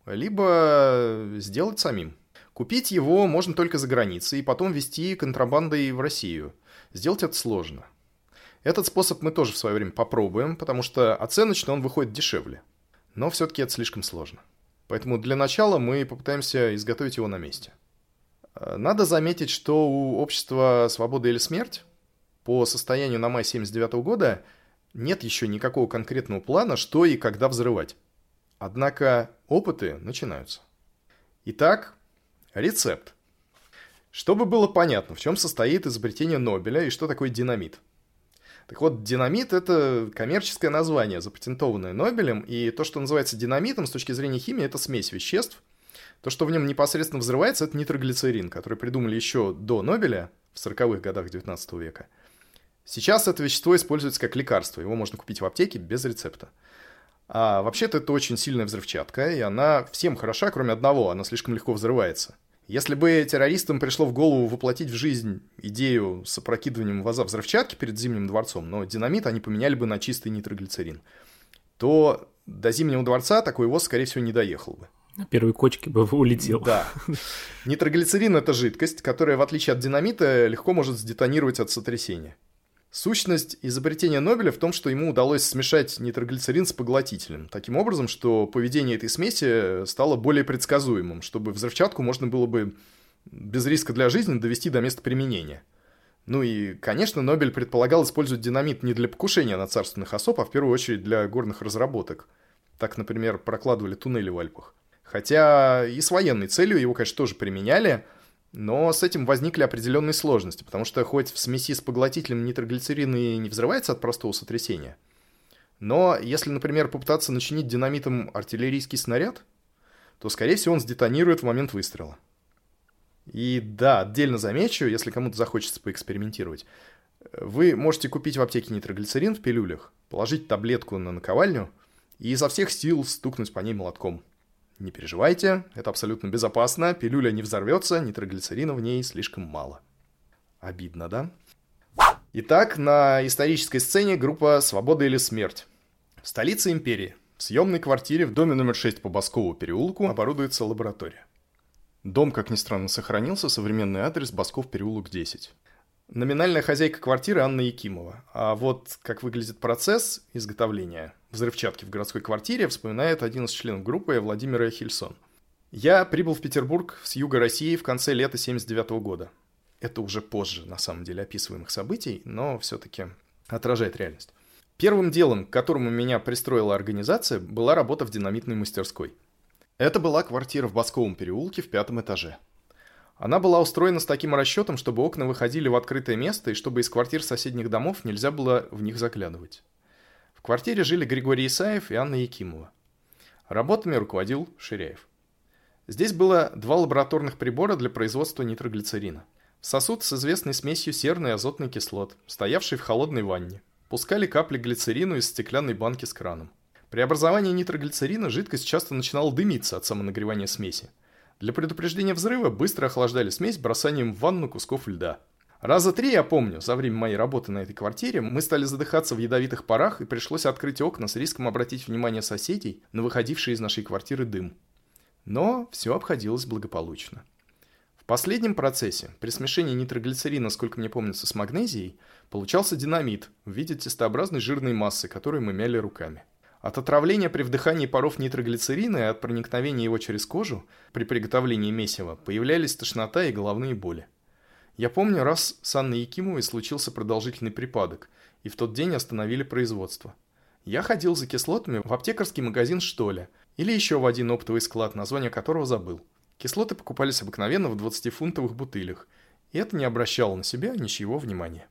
либо сделать самим. Купить его можно только за границей и потом везти контрабандой в Россию. Сделать это сложно. Этот способ мы тоже в свое время попробуем, потому что оценочно он выходит дешевле. Но все-таки это слишком сложно. Поэтому для начала мы попытаемся изготовить его на месте. Э, надо заметить, что у общества «Свобода или смерть» по состоянию на май 79 года нет еще никакого конкретного плана, что и когда взрывать. Однако опыты начинаются. Итак, рецепт. Чтобы было понятно, в чем состоит изобретение Нобеля и что такое динамит – так вот, динамит — это коммерческое название, запатентованное Нобелем, и то, что называется динамитом с точки зрения химии, это смесь веществ. То, что в нем непосредственно взрывается, это нитроглицерин, который придумали еще до Нобеля, в 40-х годах 19 века. Сейчас это вещество используется как лекарство, его можно купить в аптеке без рецепта. А вообще-то это очень сильная взрывчатка, и она всем хороша, кроме одного, она слишком легко взрывается – если бы террористам пришло в голову воплотить в жизнь идею с опрокидыванием ваза взрывчатки перед Зимним дворцом, но динамит они поменяли бы на чистый нитроглицерин, то до Зимнего дворца такой воз, скорее всего, не доехал бы. На первой кочке бы [LAUGHS] улетел. Да. Нитроглицерин – это жидкость, которая, в отличие от динамита, легко может сдетонировать от сотрясения. Сущность изобретения Нобеля в том, что ему удалось смешать нитроглицерин с поглотителем, таким образом, что поведение этой смеси стало более предсказуемым, чтобы взрывчатку можно было бы без риска для жизни довести до места применения. Ну и, конечно, Нобель предполагал использовать динамит не для покушения на царственных особ, а в первую очередь для горных разработок. Так, например, прокладывали туннели в Альпах. Хотя и с военной целью его, конечно, тоже применяли, но с этим возникли определенные сложности, потому что хоть в смеси с поглотителем нитроглицерин и не взрывается от простого сотрясения, но если, например, попытаться начинить динамитом артиллерийский снаряд, то, скорее всего, он сдетонирует в момент выстрела. И да, отдельно замечу, если кому-то захочется поэкспериментировать, вы можете купить в аптеке нитроглицерин в пилюлях, положить таблетку на наковальню и изо всех сил стукнуть по ней молотком. Не переживайте, это абсолютно безопасно, пилюля не взорвется, нитроглицерина в ней слишком мало. Обидно, да? Итак, на исторической сцене группа «Свобода или смерть». В столице империи, в съемной квартире в доме номер 6 по Баскову переулку оборудуется лаборатория. Дом, как ни странно, сохранился, современный адрес Басков переулок 10. Номинальная хозяйка квартиры Анна Якимова. А вот как выглядит процесс изготовления взрывчатки в городской квартире, вспоминает один из членов группы Владимир Эхельсон. Я прибыл в Петербург с юга России в конце лета 79 года. Это уже позже, на самом деле, описываемых событий, но все-таки отражает реальность. Первым делом, к которому меня пристроила организация, была работа в динамитной мастерской – это была квартира в Басковом переулке в пятом этаже. Она была устроена с таким расчетом, чтобы окна выходили в открытое место и чтобы из квартир соседних домов нельзя было в них заглядывать. В квартире жили Григорий Исаев и Анна Якимова. Работами руководил Ширяев. Здесь было два лабораторных прибора для производства нитроглицерина. Сосуд с известной смесью серной и азотной кислот, стоявший в холодной ванне. Пускали капли глицерину из стеклянной банки с краном. При образовании нитроглицерина жидкость часто начинала дымиться от самонагревания смеси. Для предупреждения взрыва быстро охлаждали смесь бросанием в ванну кусков льда. Раза три, я помню, за время моей работы на этой квартире мы стали задыхаться в ядовитых парах и пришлось открыть окна с риском обратить внимание соседей на выходивший из нашей квартиры дым. Но все обходилось благополучно. В последнем процессе, при смешении нитроглицерина, сколько мне помнится, с магнезией, получался динамит в виде тестообразной жирной массы, которую мы мяли руками. От отравления при вдыхании паров нитроглицерина и от проникновения его через кожу при приготовлении месива появлялись тошнота и головные боли. Я помню, раз с Анной Якимовой случился продолжительный припадок, и в тот день остановили производство. Я ходил за кислотами в аптекарский магазин «Штоля» или еще в один оптовый склад, название которого забыл. Кислоты покупались обыкновенно в 20-фунтовых бутылях, и это не обращало на себя ничего внимания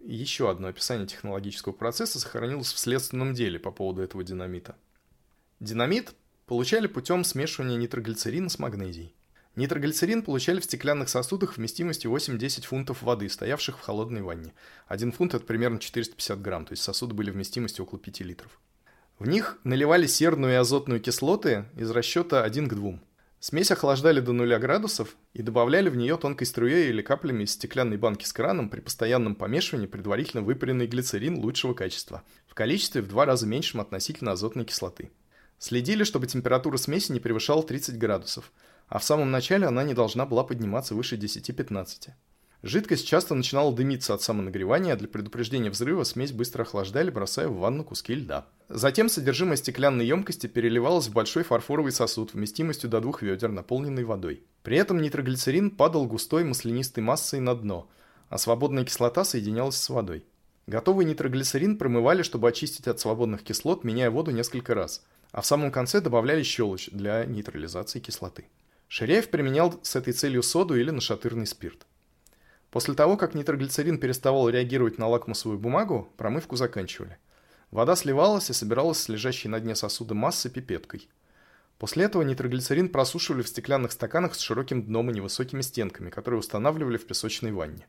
еще одно описание технологического процесса сохранилось в следственном деле по поводу этого динамита. Динамит получали путем смешивания нитроглицерина с магнезией. Нитроглицерин получали в стеклянных сосудах вместимостью 8-10 фунтов воды, стоявших в холодной ванне. Один фунт – это примерно 450 грамм, то есть сосуды были вместимостью около 5 литров. В них наливали серную и азотную кислоты из расчета 1 к 2. Смесь охлаждали до 0 градусов и добавляли в нее тонкой струей или каплями из стеклянной банки с краном при постоянном помешивании предварительно выпаренный глицерин лучшего качества, в количестве в два раза меньшем относительно азотной кислоты. Следили, чтобы температура смеси не превышала 30 градусов, а в самом начале она не должна была подниматься выше 10-15. Жидкость часто начинала дымиться от самонагревания, а для предупреждения взрыва смесь быстро охлаждали, бросая в ванну куски льда. Затем содержимое стеклянной емкости переливалось в большой фарфоровый сосуд вместимостью до двух ведер, наполненный водой. При этом нитроглицерин падал густой маслянистой массой на дно, а свободная кислота соединялась с водой. Готовый нитроглицерин промывали, чтобы очистить от свободных кислот, меняя воду несколько раз, а в самом конце добавляли щелочь для нейтрализации кислоты. Ширяев применял с этой целью соду или нашатырный спирт. После того, как нитроглицерин переставал реагировать на лакмусовую бумагу, промывку заканчивали. Вода сливалась и собиралась с лежащей на дне сосуда массы пипеткой. После этого нитроглицерин просушивали в стеклянных стаканах с широким дном и невысокими стенками, которые устанавливали в песочной ванне.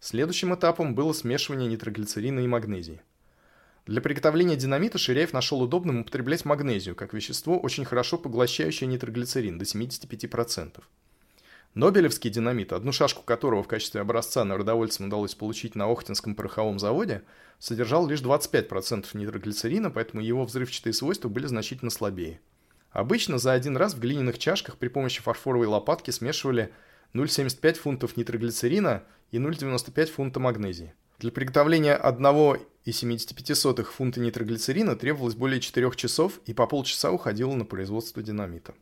Следующим этапом было смешивание нитроглицерина и магнезии. Для приготовления динамита Ширяев нашел удобным употреблять магнезию, как вещество, очень хорошо поглощающее нитроглицерин, до 75%. Нобелевский динамит, одну шашку которого в качестве образца народовольцам удалось получить на Охтинском пороховом заводе, содержал лишь 25% нитроглицерина, поэтому его взрывчатые свойства были значительно слабее. Обычно за один раз в глиняных чашках при помощи фарфоровой лопатки смешивали 0,75 фунтов нитроглицерина и 0,95 фунта магнезии. Для приготовления 1,75 фунта нитроглицерина требовалось более 4 часов и по полчаса уходило на производство динамита.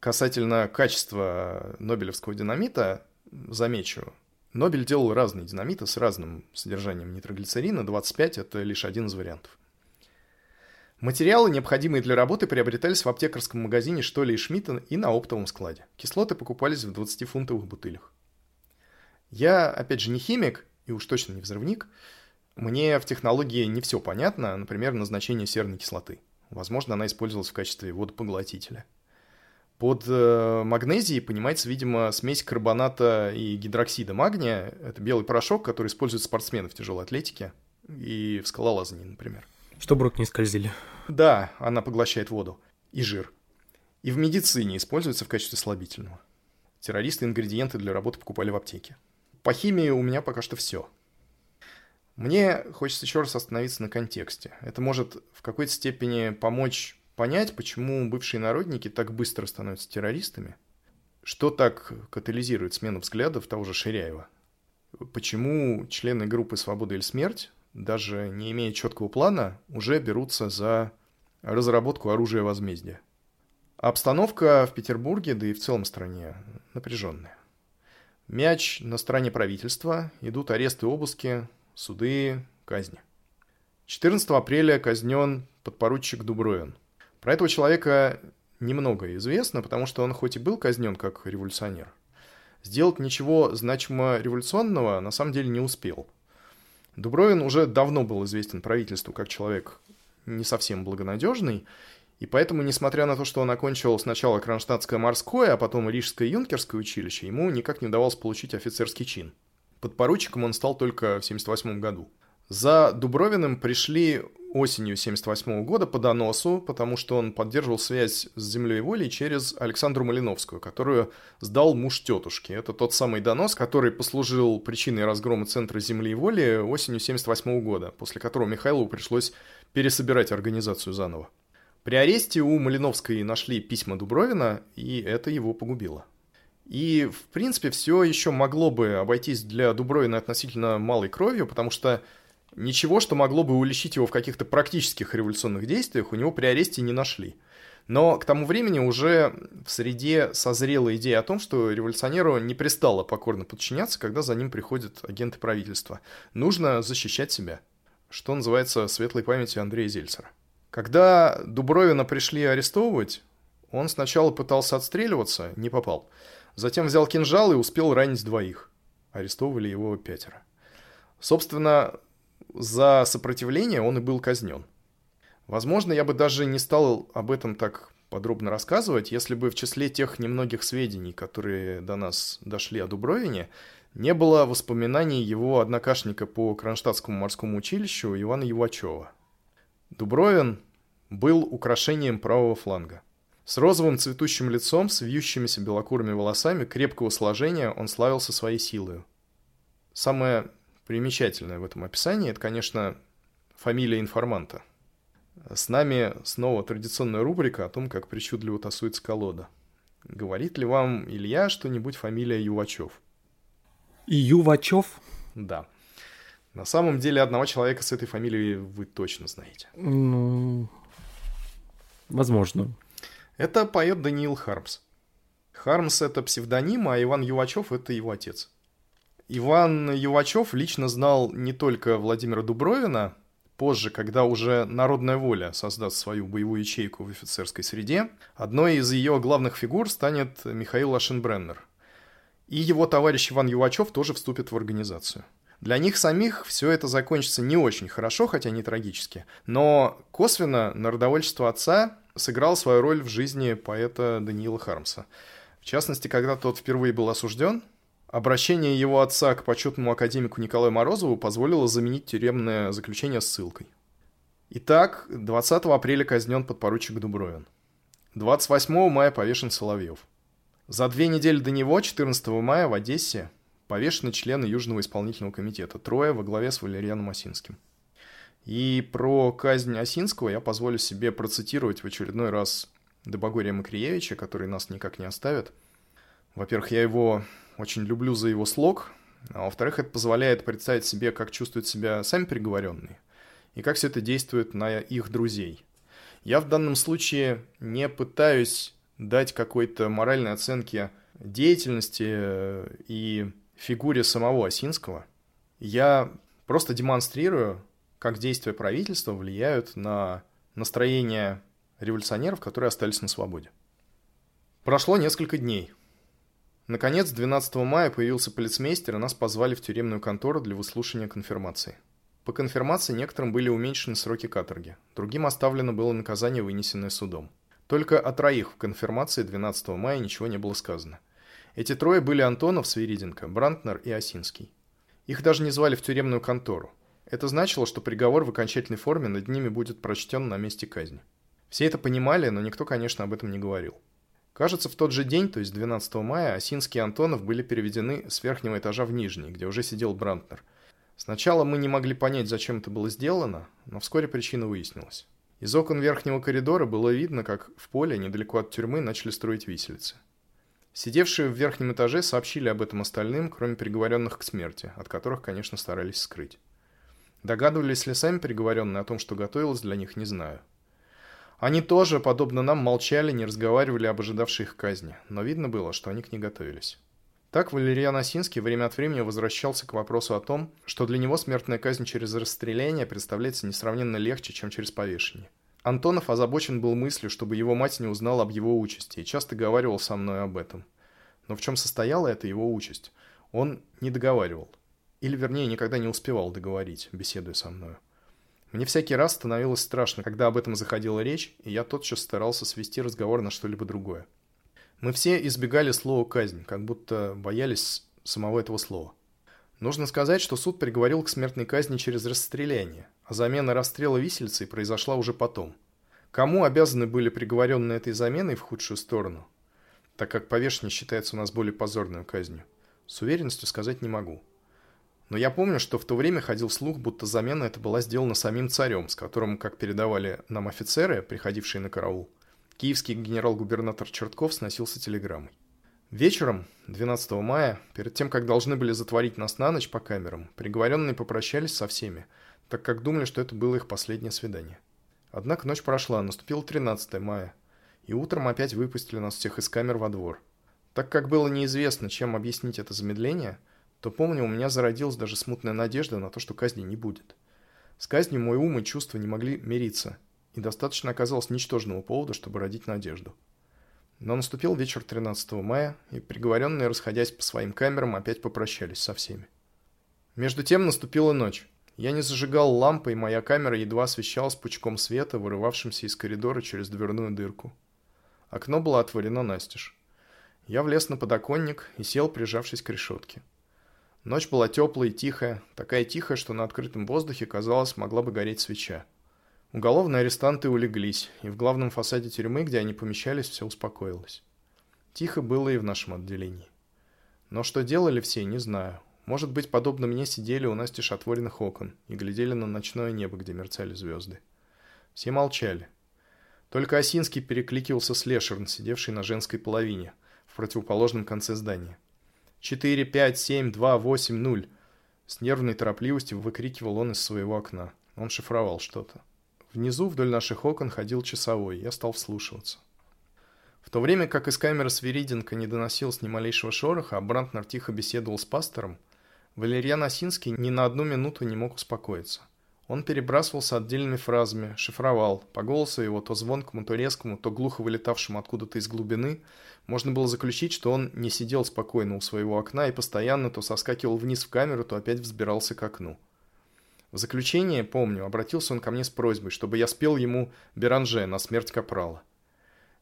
Касательно качества Нобелевского динамита, замечу, Нобель делал разные динамиты с разным содержанием нитроглицерина, 25 – это лишь один из вариантов. Материалы, необходимые для работы, приобретались в аптекарском магазине Штоли и Шмидта и на оптовом складе. Кислоты покупались в 20-фунтовых бутылях. Я, опять же, не химик, и уж точно не взрывник. Мне в технологии не все понятно, например, назначение серной кислоты. Возможно, она использовалась в качестве водопоглотителя. Под э, магнезией понимается, видимо, смесь карбоната и гидроксида магния. Это белый порошок, который используют спортсмены в тяжелой атлетике и в скалолазании, например. Чтобы руки не скользили. Да, она поглощает воду и жир. И в медицине используется в качестве слабительного. Террористы ингредиенты для работы покупали в аптеке. По химии у меня пока что все. Мне хочется еще раз остановиться на контексте. Это может в какой-то степени помочь понять, почему бывшие народники так быстро становятся террористами. Что так катализирует смену взглядов того же Ширяева? Почему члены группы «Свобода или смерть» даже не имея четкого плана, уже берутся за разработку оружия возмездия. Обстановка в Петербурге, да и в целом стране, напряженная. Мяч на стороне правительства, идут аресты, обыски, суды, казни. 14 апреля казнен подпоручик Дубровин. Про этого человека немного известно, потому что он хоть и был казнен как революционер, сделать ничего значимо революционного на самом деле не успел – Дубровин уже давно был известен правительству как человек не совсем благонадежный, и поэтому, несмотря на то, что он окончил сначала Кронштадтское морское, а потом Рижское юнкерское училище, ему никак не удавалось получить офицерский чин. Подпоручиком он стал только в 1978 году. За Дубровиным пришли осенью 78 года по доносу, потому что он поддерживал связь с землей волей через Александру Малиновскую, которую сдал муж тетушки. Это тот самый донос, который послужил причиной разгрома Центра земли воли осенью 78 года, после которого Михайлову пришлось пересобирать организацию заново. При аресте у Малиновской нашли письма Дубровина, и это его погубило. И, в принципе, все еще могло бы обойтись для Дубровина относительно малой кровью, потому что Ничего, что могло бы уличить его в каких-то практических революционных действиях, у него при аресте не нашли. Но к тому времени уже в среде созрела идея о том, что революционеру не пристало покорно подчиняться, когда за ним приходят агенты правительства. Нужно защищать себя. Что называется светлой памятью Андрея Зельцера. Когда Дубровина пришли арестовывать, он сначала пытался отстреливаться, не попал. Затем взял кинжал и успел ранить двоих. Арестовывали его пятеро. Собственно, за сопротивление он и был казнен. Возможно, я бы даже не стал об этом так подробно рассказывать, если бы в числе тех немногих сведений, которые до нас дошли о Дубровине, не было воспоминаний его однокашника по Кронштадтскому морскому училищу Ивана Евачева. Дубровин был украшением правого фланга. С розовым цветущим лицом, с вьющимися белокурыми волосами, крепкого сложения он славился своей силой. Самое примечательное в этом описании, это, конечно, фамилия информанта. С нами снова традиционная рубрика о том, как причудливо тасуется колода. Говорит ли вам, Илья, что-нибудь фамилия Ювачев? Ювачев? Да. На самом деле одного человека с этой фамилией вы точно знаете. Ну, возможно. Это поэт Даниил Хармс. Хармс — это псевдоним, а Иван Ювачев — это его отец. Иван Ювачев лично знал не только Владимира Дубровина, позже, когда уже народная воля создаст свою боевую ячейку в офицерской среде, одной из ее главных фигур станет Михаил Ашенбреннер. И его товарищ Иван Ювачев тоже вступит в организацию. Для них самих все это закончится не очень хорошо, хотя не трагически. Но косвенно народовольчество отца сыграло свою роль в жизни поэта Даниила Хармса. В частности, когда тот впервые был осужден, Обращение его отца к почетному академику Николаю Морозову позволило заменить тюремное заключение ссылкой. Итак, 20 апреля казнен подпоручик Дубровин. 28 мая повешен Соловьев. За две недели до него, 14 мая, в Одессе, повешены члены Южного исполнительного комитета, трое во главе с Валерианом Осинским. И про казнь Осинского я позволю себе процитировать в очередной раз Добогория Макриевича, который нас никак не оставит. Во-первых, я его очень люблю за его слог, а во-вторых, это позволяет представить себе, как чувствуют себя сами приговоренные и как все это действует на их друзей. Я в данном случае не пытаюсь дать какой-то моральной оценки деятельности э, и фигуре самого Осинского. Я просто демонстрирую, как действия правительства влияют на настроение революционеров, которые остались на свободе. Прошло несколько дней. Наконец, 12 мая появился полицмейстер, и нас позвали в тюремную контору для выслушивания конфирмации. По конфирмации некоторым были уменьшены сроки каторги, другим оставлено было наказание, вынесенное судом. Только о троих в конфирмации 12 мая ничего не было сказано. Эти трое были Антонов, Свириденко, Брантнер и Осинский. Их даже не звали в тюремную контору. Это значило, что приговор в окончательной форме над ними будет прочтен на месте казни. Все это понимали, но никто, конечно, об этом не говорил. Кажется, в тот же день, то есть 12 мая, Осинский и Антонов были переведены с верхнего этажа в нижний, где уже сидел Брантнер – Сначала мы не могли понять, зачем это было сделано, но вскоре причина выяснилась. Из окон верхнего коридора было видно, как в поле, недалеко от тюрьмы, начали строить виселицы. Сидевшие в верхнем этаже сообщили об этом остальным, кроме приговоренных к смерти, от которых, конечно, старались скрыть. Догадывались ли сами приговоренные о том, что готовилось для них, не знаю. Они тоже, подобно нам, молчали, не разговаривали об ожидавшей их казни, но видно было, что они к ней готовились. Так Валериан Осинский время от времени возвращался к вопросу о том, что для него смертная казнь через расстреляние представляется несравненно легче, чем через повешение. Антонов озабочен был мыслью, чтобы его мать не узнала об его участи, и часто говаривал со мной об этом. Но в чем состояла эта его участь? Он не договаривал. Или, вернее, никогда не успевал договорить, беседуя со мною. Мне всякий раз становилось страшно, когда об этом заходила речь, и я тотчас старался свести разговор на что-либо другое. Мы все избегали слова «казнь», как будто боялись самого этого слова. Нужно сказать, что суд приговорил к смертной казни через расстреляние, а замена расстрела висельцей произошла уже потом. Кому обязаны были приговоренные этой заменой в худшую сторону, так как повешение считается у нас более позорной казнью, с уверенностью сказать не могу. Но я помню, что в то время ходил слух, будто замена эта была сделана самим царем, с которым, как передавали нам офицеры, приходившие на караул, Киевский генерал-губернатор Чертков сносился телеграммой. Вечером, 12 мая, перед тем, как должны были затворить нас на ночь по камерам, приговоренные попрощались со всеми, так как думали, что это было их последнее свидание. Однако ночь прошла, наступил 13 мая, и утром опять выпустили нас всех из камер во двор. Так как было неизвестно, чем объяснить это замедление, то помню, у меня зародилась даже смутная надежда на то, что казни не будет. С казнью мой ум и чувства не могли мириться, и достаточно оказалось ничтожного повода, чтобы родить надежду. Но наступил вечер 13 мая, и приговоренные, расходясь по своим камерам, опять попрощались со всеми. Между тем наступила ночь. Я не зажигал лампы, и моя камера едва освещалась пучком света, вырывавшимся из коридора через дверную дырку. Окно было отворено настежь. Я влез на подоконник и сел, прижавшись к решетке. Ночь была теплая и тихая, такая тихая, что на открытом воздухе, казалось, могла бы гореть свеча. Уголовные арестанты улеглись, и в главном фасаде тюрьмы, где они помещались, все успокоилось. Тихо было и в нашем отделении. Но что делали все, не знаю. Может быть, подобно мне сидели у настежь отворенных окон и глядели на ночное небо, где мерцали звезды. Все молчали. Только Осинский перекликивался с Лешерн, сидевший на женской половине, в противоположном конце здания. «Четыре, пять, семь, два, восемь, нуль!» С нервной торопливостью выкрикивал он из своего окна. Он шифровал что-то. Внизу вдоль наших окон ходил часовой, я стал вслушиваться. В то время как из камеры Свириденко не доносилось ни малейшего шороха, а Брантнер тихо беседовал с пастором, Валерьян Осинский ни на одну минуту не мог успокоиться. Он перебрасывался отдельными фразами, шифровал. По голосу его, то звонкому, то резкому, то глухо вылетавшему откуда-то из глубины, можно было заключить, что он не сидел спокойно у своего окна и постоянно то соскакивал вниз в камеру, то опять взбирался к окну. В заключение, помню, обратился он ко мне с просьбой, чтобы я спел ему «Беранже» на смерть Капрала.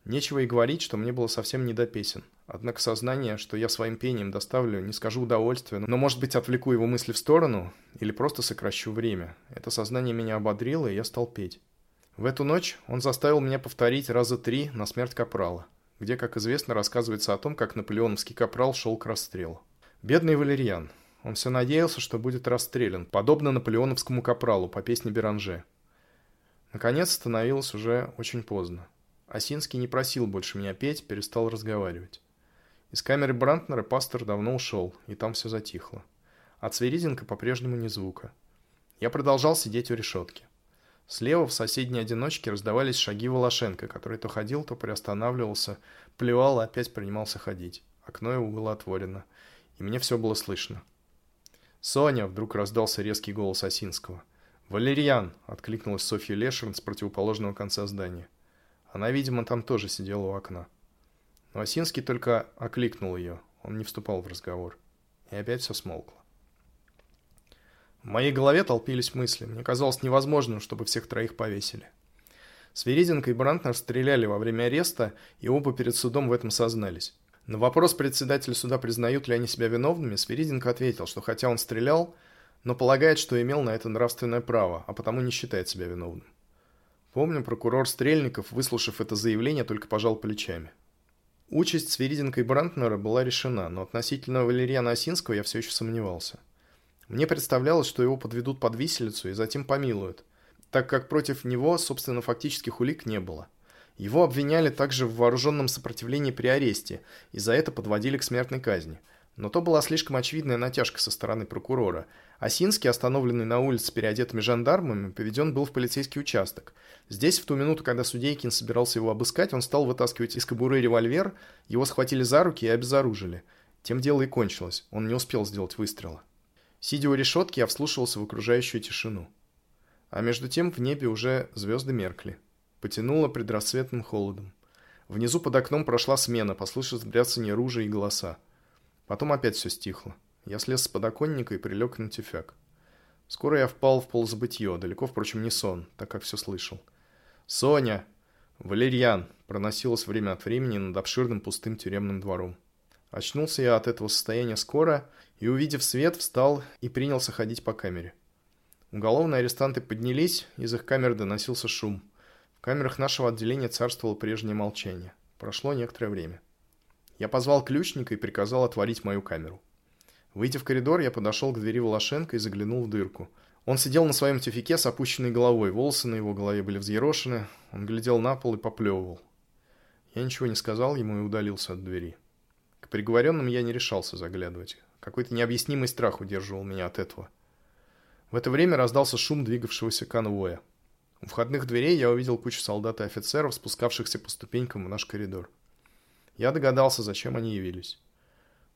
Нечего и говорить, что мне было совсем не до песен. Однако сознание, что я своим пением доставлю, не скажу удовольствия, но, может быть, отвлеку его мысли в сторону или просто сокращу время. Это сознание меня ободрило, и я стал петь. В эту ночь он заставил меня повторить раза три на смерть Капрала, где, как известно, рассказывается о том, как наполеоновский Капрал шел к расстрелу. Бедный Валерьян. Он все надеялся, что будет расстрелян, подобно наполеоновскому капралу по песне Беранже. Наконец становилось уже очень поздно. Осинский не просил больше меня петь, перестал разговаривать. Из камеры Брантнера пастор давно ушел, и там все затихло. От Свериденко по-прежнему ни звука. Я продолжал сидеть у решетки. Слева в соседней одиночке раздавались шаги Волошенко, который то ходил, то приостанавливался, плевал и опять принимался ходить. Окно его было отворено, и мне все было слышно. «Соня!» — вдруг раздался резкий голос Осинского. «Валерьян!» — откликнулась Софья Лешин с противоположного конца здания. Она, видимо, там тоже сидела у окна. Но только окликнул ее, он не вступал в разговор. И опять все смолкло. В моей голове толпились мысли. Мне казалось невозможным, чтобы всех троих повесили. Свериденко и Брантнер стреляли во время ареста, и оба перед судом в этом сознались. На вопрос председателя суда, признают ли они себя виновными, Свериденко ответил, что хотя он стрелял, но полагает, что имел на это нравственное право, а потому не считает себя виновным. Помню, прокурор Стрельников, выслушав это заявление, только пожал плечами. Участь Свериденко и Брантнера была решена, но относительно Валерьяна Осинского я все еще сомневался. Мне представлялось, что его подведут под виселицу и затем помилуют, так как против него, собственно, фактических улик не было. Его обвиняли также в вооруженном сопротивлении при аресте, и за это подводили к смертной казни. Но то была слишком очевидная натяжка со стороны прокурора. Осинский, остановленный на улице переодетыми жандармами, поведен был в полицейский участок. Здесь, в ту минуту, когда Судейкин собирался его обыскать, он стал вытаскивать из кобуры револьвер, его схватили за руки и обезоружили. Тем дело и кончилось, он не успел сделать выстрела. Сидя у решетки, я вслушивался в окружающую тишину. А между тем в небе уже звезды меркли потянуло предрассветным холодом. Внизу под окном прошла смена, послышалось бряцание ружей и голоса. Потом опять все стихло. Я слез с подоконника и прилег на тюфяк. Скоро я впал в ползабытье, далеко, впрочем, не сон, так как все слышал. «Соня!» «Валерьян!» проносилось время от времени над обширным пустым тюремным двором. Очнулся я от этого состояния скоро и, увидев свет, встал и принялся ходить по камере. Уголовные арестанты поднялись, из их камер доносился шум – камерах нашего отделения царствовало прежнее молчание. Прошло некоторое время. Я позвал ключника и приказал отворить мою камеру. Выйдя в коридор, я подошел к двери Волошенко и заглянул в дырку. Он сидел на своем тюфике с опущенной головой, волосы на его голове были взъерошены, он глядел на пол и поплевывал. Я ничего не сказал ему и удалился от двери. К приговоренным я не решался заглядывать. Какой-то необъяснимый страх удерживал меня от этого. В это время раздался шум двигавшегося конвоя. У входных дверей я увидел кучу солдат и офицеров, спускавшихся по ступенькам в наш коридор. Я догадался, зачем они явились.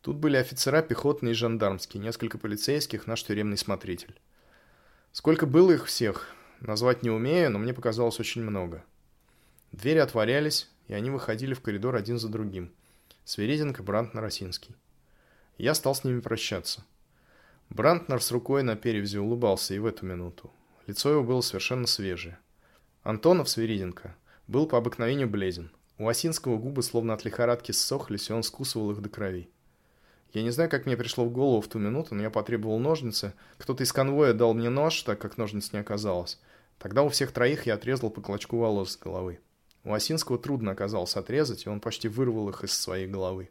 Тут были офицера пехотные и жандармские, несколько полицейских, наш тюремный смотритель. Сколько было их всех, назвать не умею, но мне показалось очень много. Двери отворялись, и они выходили в коридор один за другим. Свериденко, Брантнер, Осинский. Я стал с ними прощаться. Брантнер с рукой на перевязи улыбался и в эту минуту. Лицо его было совершенно свежее. Антонов Свириденко был по обыкновению бледен. У Осинского губы словно от лихорадки ссохлись, и он скусывал их до крови. Я не знаю, как мне пришло в голову в ту минуту, но я потребовал ножницы. Кто-то из конвоя дал мне нож, так как ножниц не оказалось. Тогда у всех троих я отрезал по клочку волос с головы. У Осинского трудно оказалось отрезать, и он почти вырвал их из своей головы.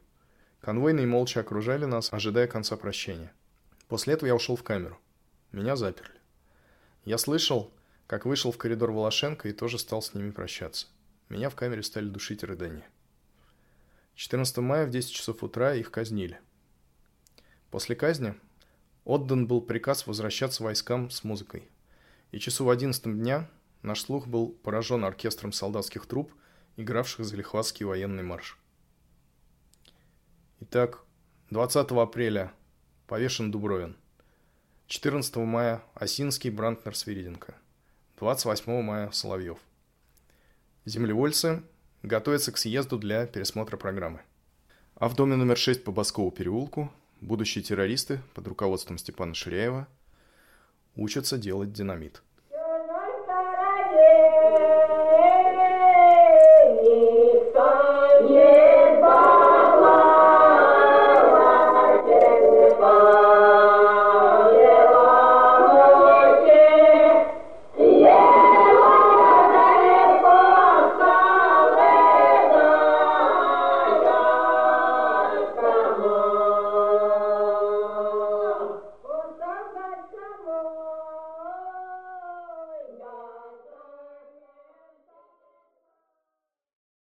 Конвойные молча окружали нас, ожидая конца прощения. После этого я ушел в камеру. Меня заперли. Я слышал, как вышел в коридор Волошенко и тоже стал с ними прощаться. Меня в камере стали душить рыдания. 14 мая в 10 часов утра их казнили. После казни отдан был приказ возвращаться войскам с музыкой. И часу в 11 дня наш слух был поражен оркестром солдатских труп, игравших залихватский военный марш. Итак, 20 апреля повешен Дубровин – 14 мая Осинский, Брантнер, Свириденко. 28 мая Соловьев. Землевольцы готовятся к съезду для пересмотра программы. А в доме номер 6 по Баскову переулку будущие террористы под руководством Степана Ширяева учатся делать динамит.